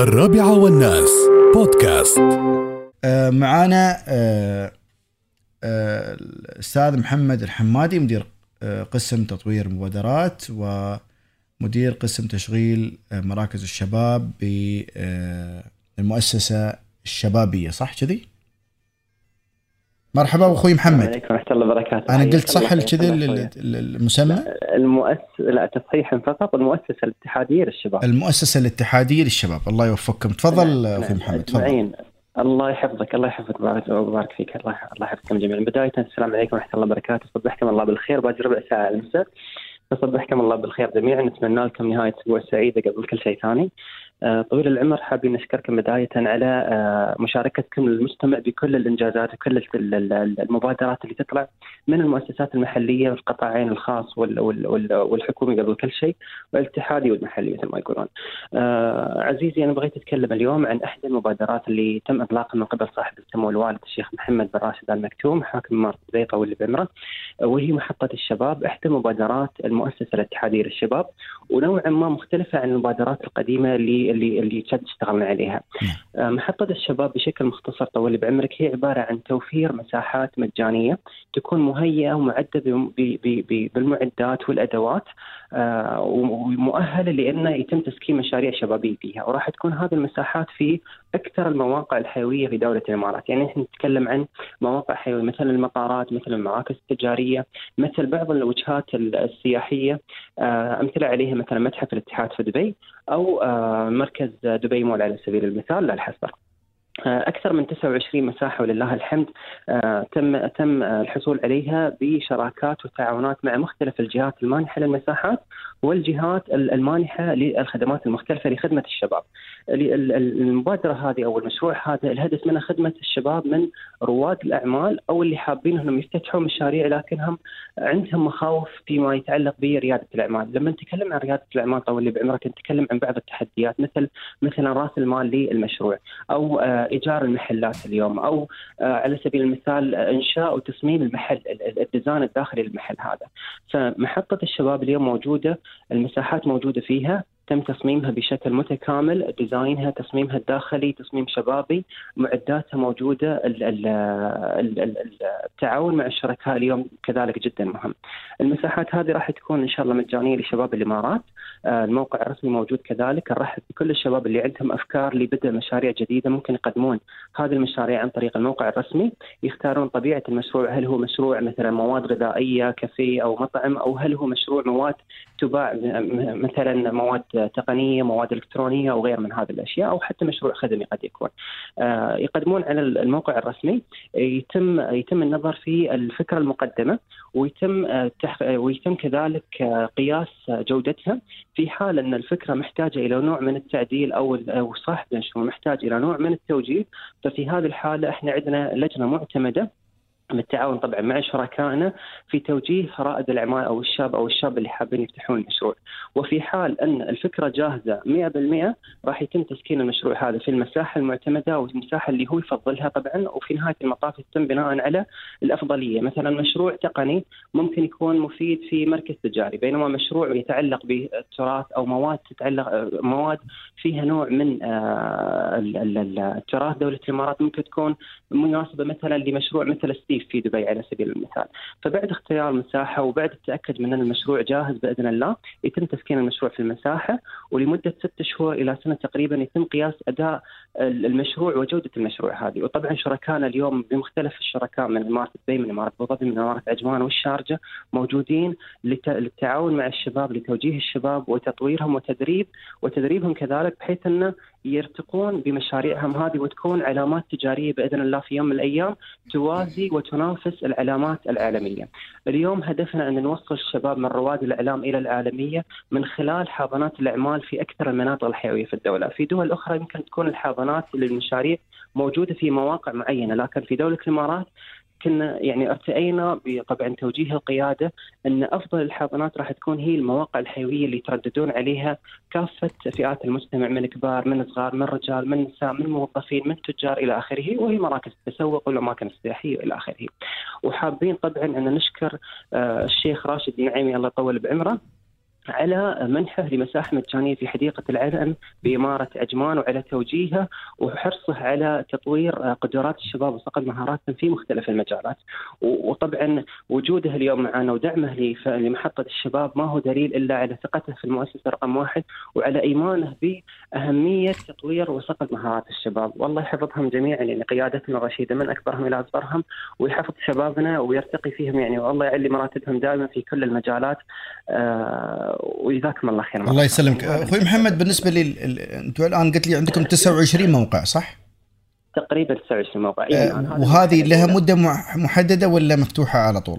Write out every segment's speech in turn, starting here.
الرابعة والناس بودكاست آه، معانا آه، آه، الأستاذ محمد الحمادي مدير آه، قسم تطوير مبادرات ومدير قسم تشغيل آه، مراكز الشباب بالمؤسسة الشبابية صح كذي؟ مرحبا السلام محمد. عليكم ورحمة الله وبركاته. حياك قلت صح كذي المسمى؟ المؤسسة لا تصحيحا فقط المؤسسة الاتحادية للشباب. المؤسسة الاتحادية للشباب. الله يوفقكم. تفضل نعم، نعم، محمد تفضل. أجمعين الله يحفظك الله يحفظك ويبارك- ويبارك فيك. الله الله يحفظكم جميعا. بداية السلام عليكم ورحمة الله وبركاته. صبحكم الله بالخير. باقي ربع ساعة على المساء. فصبحكم الله بالخير جميعا. نتمنى لكم نهاية أسبوع سعيدة قبل كل شيء ثاني. طويل العمر حابين نشكركم بداية على آه، مشاركتكم للمستمع بكل الإنجازات وكل ال- ال- ال- المبادرات اللي تطلع من المؤسسات المحلية والقطاعين الخاص وال- وال- وال- والحكومي قبل كل شيء والاتحادي والمحلي مثل ما يقولون. آه، عزيزي أنا بغيت أتكلم اليوم عن إحدى المبادرات اللي تم إطلاقها من قبل صاحب السمو الوالد الشيخ محمد بن راشد آل مكتوم حاكم إمارة زيطة واللي بعمره آه، وهي محطة الشباب إحدى مبادرات المؤسسة الاتحادية للشباب ونوعا ما مختلفة عن المبادرات القديمة اللي اللي اللي كانت اشتغلنا عليها. آه، محطة الشباب بشكل مختصر طول بعمرك هي عبارة عن توفير مساحات مجانية تكون مهيئة ومعدة ب- ب- ب- بالمعدات والأدوات آه، ومؤهلة لأنه يتم تسكين مشاريع شبابية فيها وراح تكون هذه المساحات في أكثر المواقع الحيوية في دولة الإمارات. يعني نحن نتكلم عن مواقع حيوية مثل المطارات مثل المراكز التجارية مثل بعض الوجهات السياحية. آه، أمثلة عليها مثلا متحف الاتحاد في دبي أو آه، مركز دبي مول على سبيل المثال لا الحصر أكثر من 29 مساحة ولله الحمد آه، تم تم آه، الحصول عليها بشراكات وتعاونات مع مختلف الجهات المانحة للمساحات والجهات ال- المانحة للخدمات المختلفة لخدمة الشباب. ال- ال- المبادرة هذه أو المشروع هذا الهدف منه خدمة الشباب من رواد الأعمال أو اللي حابين أنهم يفتتحوا مشاريع لكنهم عندهم مخاوف فيما يتعلق بريادة الأعمال. لما نتكلم عن ريادة الأعمال طول اللي بعمرك نتكلم عن بعض التحديات مثل مثلا رأس المال للمشروع أو آه، إيجار المحلات اليوم أو آه، على سبيل المثال آه، إنشاء وتصميم المحل ال- ال- الديزاين الداخلي للمحل هذا. فمحطة الشباب اليوم موجودة المساحات موجودة فيها تم تصميمها بشكل متكامل ديزاينها تصميمها الداخلي تصميم شبابي معداتها ال- التعاون مع الشركاء اليوم كذلك جدا مهم المساحات هذه راح تكون إن شاء الله مجانية لشباب الإمارات آه، الموقع الرسمي موجود كذلك. نرحب بكل الشباب اللي عندهم أفكار لبدء مشاريع جديدة ممكن يقدمون هذه المشاريع عن طريق الموقع الرسمي. يختارون طبيعة المشروع. هل هو مشروع مثلا مواد غذائية كافيه أو مطعم؟ أو هل هو مشروع مواد تباع مثلا مواد تقنية مواد إلكترونية أو غير من هذه الأشياء أو حتى مشروع خدمي قد يكون. آه، يقدمون على الموقع الرسمي. يتم يتم النظر في الفكرة المقدمة ويتم آه، آه، ويتم كذلك آه، قياس آه، جودتها. في حال أن الفكرة محتاجة إلى نوع من التعديل أو أو صاحب محتاج إلى نوع من التوجيه ففي هذه الحالة إحنا عندنا لجنة معتمدة بالتعاون طبعا مع شركائنا في توجيه رائد الاعمال أو الشاب أو الشاب اللي حابين يفتحون المشروع وفي حال أن الفكرة جاهزة 100% راح يتم تسكين المشروع هذا في المساحة المعتمدة والمساحه اللي هو يفضلها طبعا وفي نهاية المطاف يتم بناء على الأفضلية. مثلا مشروع تقني ممكن يكون مفيد في مركز تجاري بينما مشروع يتعلق بالتراث أو مواد تتعلق مواد فيها نوع من آه، ال- ال- ال- التراث دولة الإمارات ممكن تكون مناسبة مثلا لمشروع مثل ستيف في دبي على سبيل المثال. فبعد اختيار المساحه وبعد التأكد من أن المشروع جاهز بإذن الله يتم تسكين المشروع في المساحة ولمدة ست شهور إلى سنة تقريبا يتم قياس أداء المشروع وجودة المشروع هذه. وطبعا شركائنا اليوم بمختلف الشركاء من اماره دبي من اماره ابو ظبي من اماره عجمان والشارجة موجودين لت- للتعاون مع الشباب لتوجيه الشباب وتطويرهم وتدريب وتدريبهم كذلك بحيث انه يرتقون بمشاريعهم هذه وتكون علامات تجارية بإذن الله في يوم من الأيام توازي وتنافس العلامات العالمية. اليوم هدفنا أن نوصل الشباب من رواد الإعلام إلى العالمية من خلال حاضنات الإعمال في أكثر المناطق الحيوية في الدولة، في دول أخرى يمكن تكون الحاضنات للمشاريع موجودة في مواقع معينة، لكن في دولة الإمارات كنا يعني ارتئينا بطبعا توجيه القيادة أن أفضل الحاضنات راح تكون هي المواقع الحيوية اللي يترددون عليها كافة فئات المجتمع من كبار من صغار من رجال من نساء من موظفين من تجار إلى آخره وهي مراكز التسوق والاماكن السياحيه إلى آخره. وحابين طبعا أن نشكر آه، الشيخ راشد النعيمي الله يطول بعمره على منحه لمساحة مجانية في حديقة العلم بإمارة عجمان وعلى توجيهه وحرصه على تطوير قدرات الشباب وصقل مهاراتهم في مختلف المجالات. وطبعا وجوده اليوم معنا ودعمه لمحطة الشباب ما هو دليل إلا على ثقته في المؤسسة رقم واحد وعلى إيمانه بأهمية تطوير وصقل مهارات الشباب. والله يحفظهم جميعا يعني قيادتنا الرشيدة من أكبرهم إلى أصغرهم ويحفظ شبابنا ويرتقي فيهم يعني. والله يعلي مراتبهم دائما في كل المجالات. آه وجزاكم الله خير الله يسلمك. أخوي محمد بالنسبة لي أنتم الآن قلت لي عندكم 29 موقع صح؟ تقريبا 29 موقع. أه وهذه لها مدة محددة ولا مفتوحة على طول؟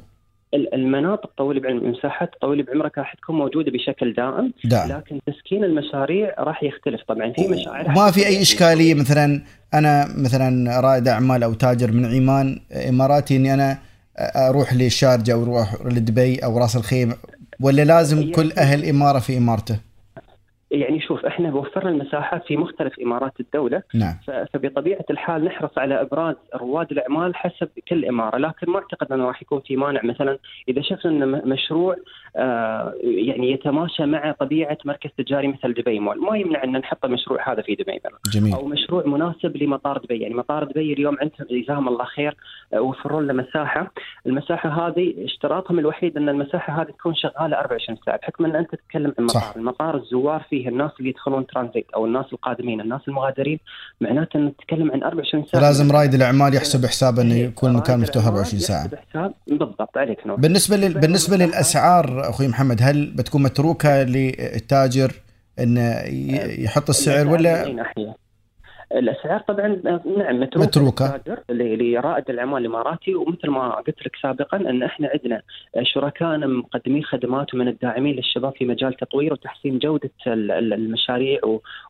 المناطق طويل بعلم المساحات طويل بعمرك راح تكون موجودة بشكل دائم دائم. لكن تسكين المشاريع راح يختلف. طبعا في مشاريع ما في أي إشكالية؟ مثلا أنا مثلا رائد أعمال أو تاجر من عمان إماراتي إني أنا أروح للشارجة أو أروح لدبي أو راس الخيمه ولا لازم كل أهل إمارة في إمارته؟ يعني شوف إحنا وفرنا المساحات في مختلف إمارات الدولة. نعم. فبطبيعة الحال نحرص على إبراز رواد الأعمال حسب كل إمارة. لكن ما أعتقد أنه راح يكون في مانع. مثلا إذا شفنا إن مشروع آه يعني يتماشى مع طبيعة مركز تجاري مثل دبي مول. ما يمنع أن نحط المشروع هذا في دبي. مثلا جميل. أو مشروع مناسب لمطار دبي. يعني مطار دبي اليوم عندهم جزاهم الله خير وفروا لنا مساحة. المساحة هذه اشتراطهم الوحيد أن المساحة هذه تكون شغالة 24 ساعة. بحكم أن أنت تتكلم عن مطار. صح. المطار الزوار فيه الناس اللي يدخلون ترانزيت أو الناس القادمين الناس المغادرين معناته ان تتكلم عن 24 ساعه لازم رائد الاعمال يحسب حسابه انه يكون المكان مفتوح 24 ساعه حساب بالضبط عليك نور بالنسبة لل... بالنسبة للاسعار أخوي محمد هل بتكون متروكه للتاجر انه يحط السعر ولا الأسعار طبعا نعم متروكة, متروكة. لرائد الأعمال الإماراتي ومثل ما قلت لك سابقا أن إحنا عندنا شركائنا مقدمين خدمات ومن الداعمين للشباب في مجال تطوير وتحسين جودة المشاريع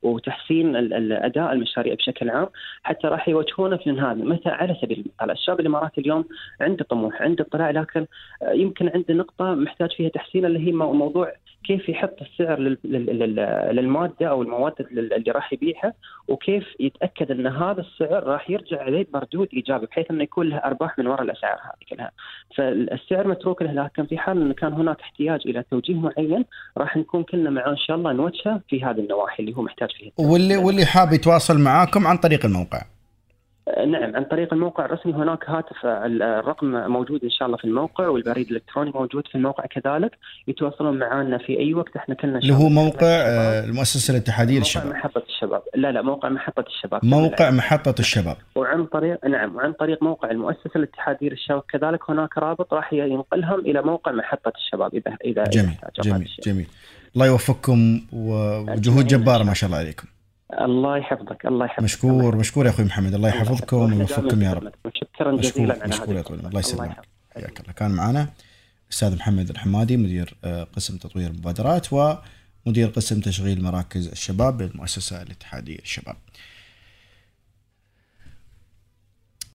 وتحسين الاداء المشاريع بشكل عام. حتى راح يوجهونا في هذا مثلا على سبيل المثال الشاب الإماراتي اليوم عنده طموح عنده اطلاع لكن يمكن عنده نقطة محتاج فيها تحسين اللي هي موضوع كيف يحط السعر للمادة أو المواد اللي راح يبيعها وكيف يتأكد إن هذا السعر راح يرجع عليه بردود ايجابي بحيث إنه يكون له أرباح من وراء الأسعار هذه كلها. فالسعر متروك له لكن في حال انه كان هناك احتياج إلى توجيه معين راح نكون كلنا معاه إن شاء الله نوجهه في هذه النواحي اللي هو محتاج فيها. واللي واللي حاب يتواصل معاكم عن طريق الموقع. نعم عن طريق الموقع الرسمي هناك هاتف الرقم موجود إن شاء الله في الموقع والبريد الإلكتروني موجود في الموقع كذلك يتواصلون معنا في أي وقت. إحنا كلنا اللي هو موقع المؤسسة الاتحادية للشباب. موقع محطة الشباب. لا لا موقع محطة الشباب. موقع محطة الشباب. وعن طريق نعم وعن طريق موقع المؤسسة الاتحادية للشباب. كذلك هناك رابط راح ينقلهم إلى موقع محطة الشباب إذا إذا جميل جميل جميل. الله يوفقكم وجهود جبارة ما شاء الله عليكم. الله يحفظك الله يحفظك. مشكور مشكور يا أخوي محمد الله يحفظكم ويوفقكم يا رب. شكرا جزيلا على مشكور يا الله يسلمك. حياك الله. كان معنا الاستاذ محمد الحمادي مدير قسم تطوير المبادرات ومدير قسم تشغيل مراكز الشباب بالمؤسسة الاتحادية الشباب.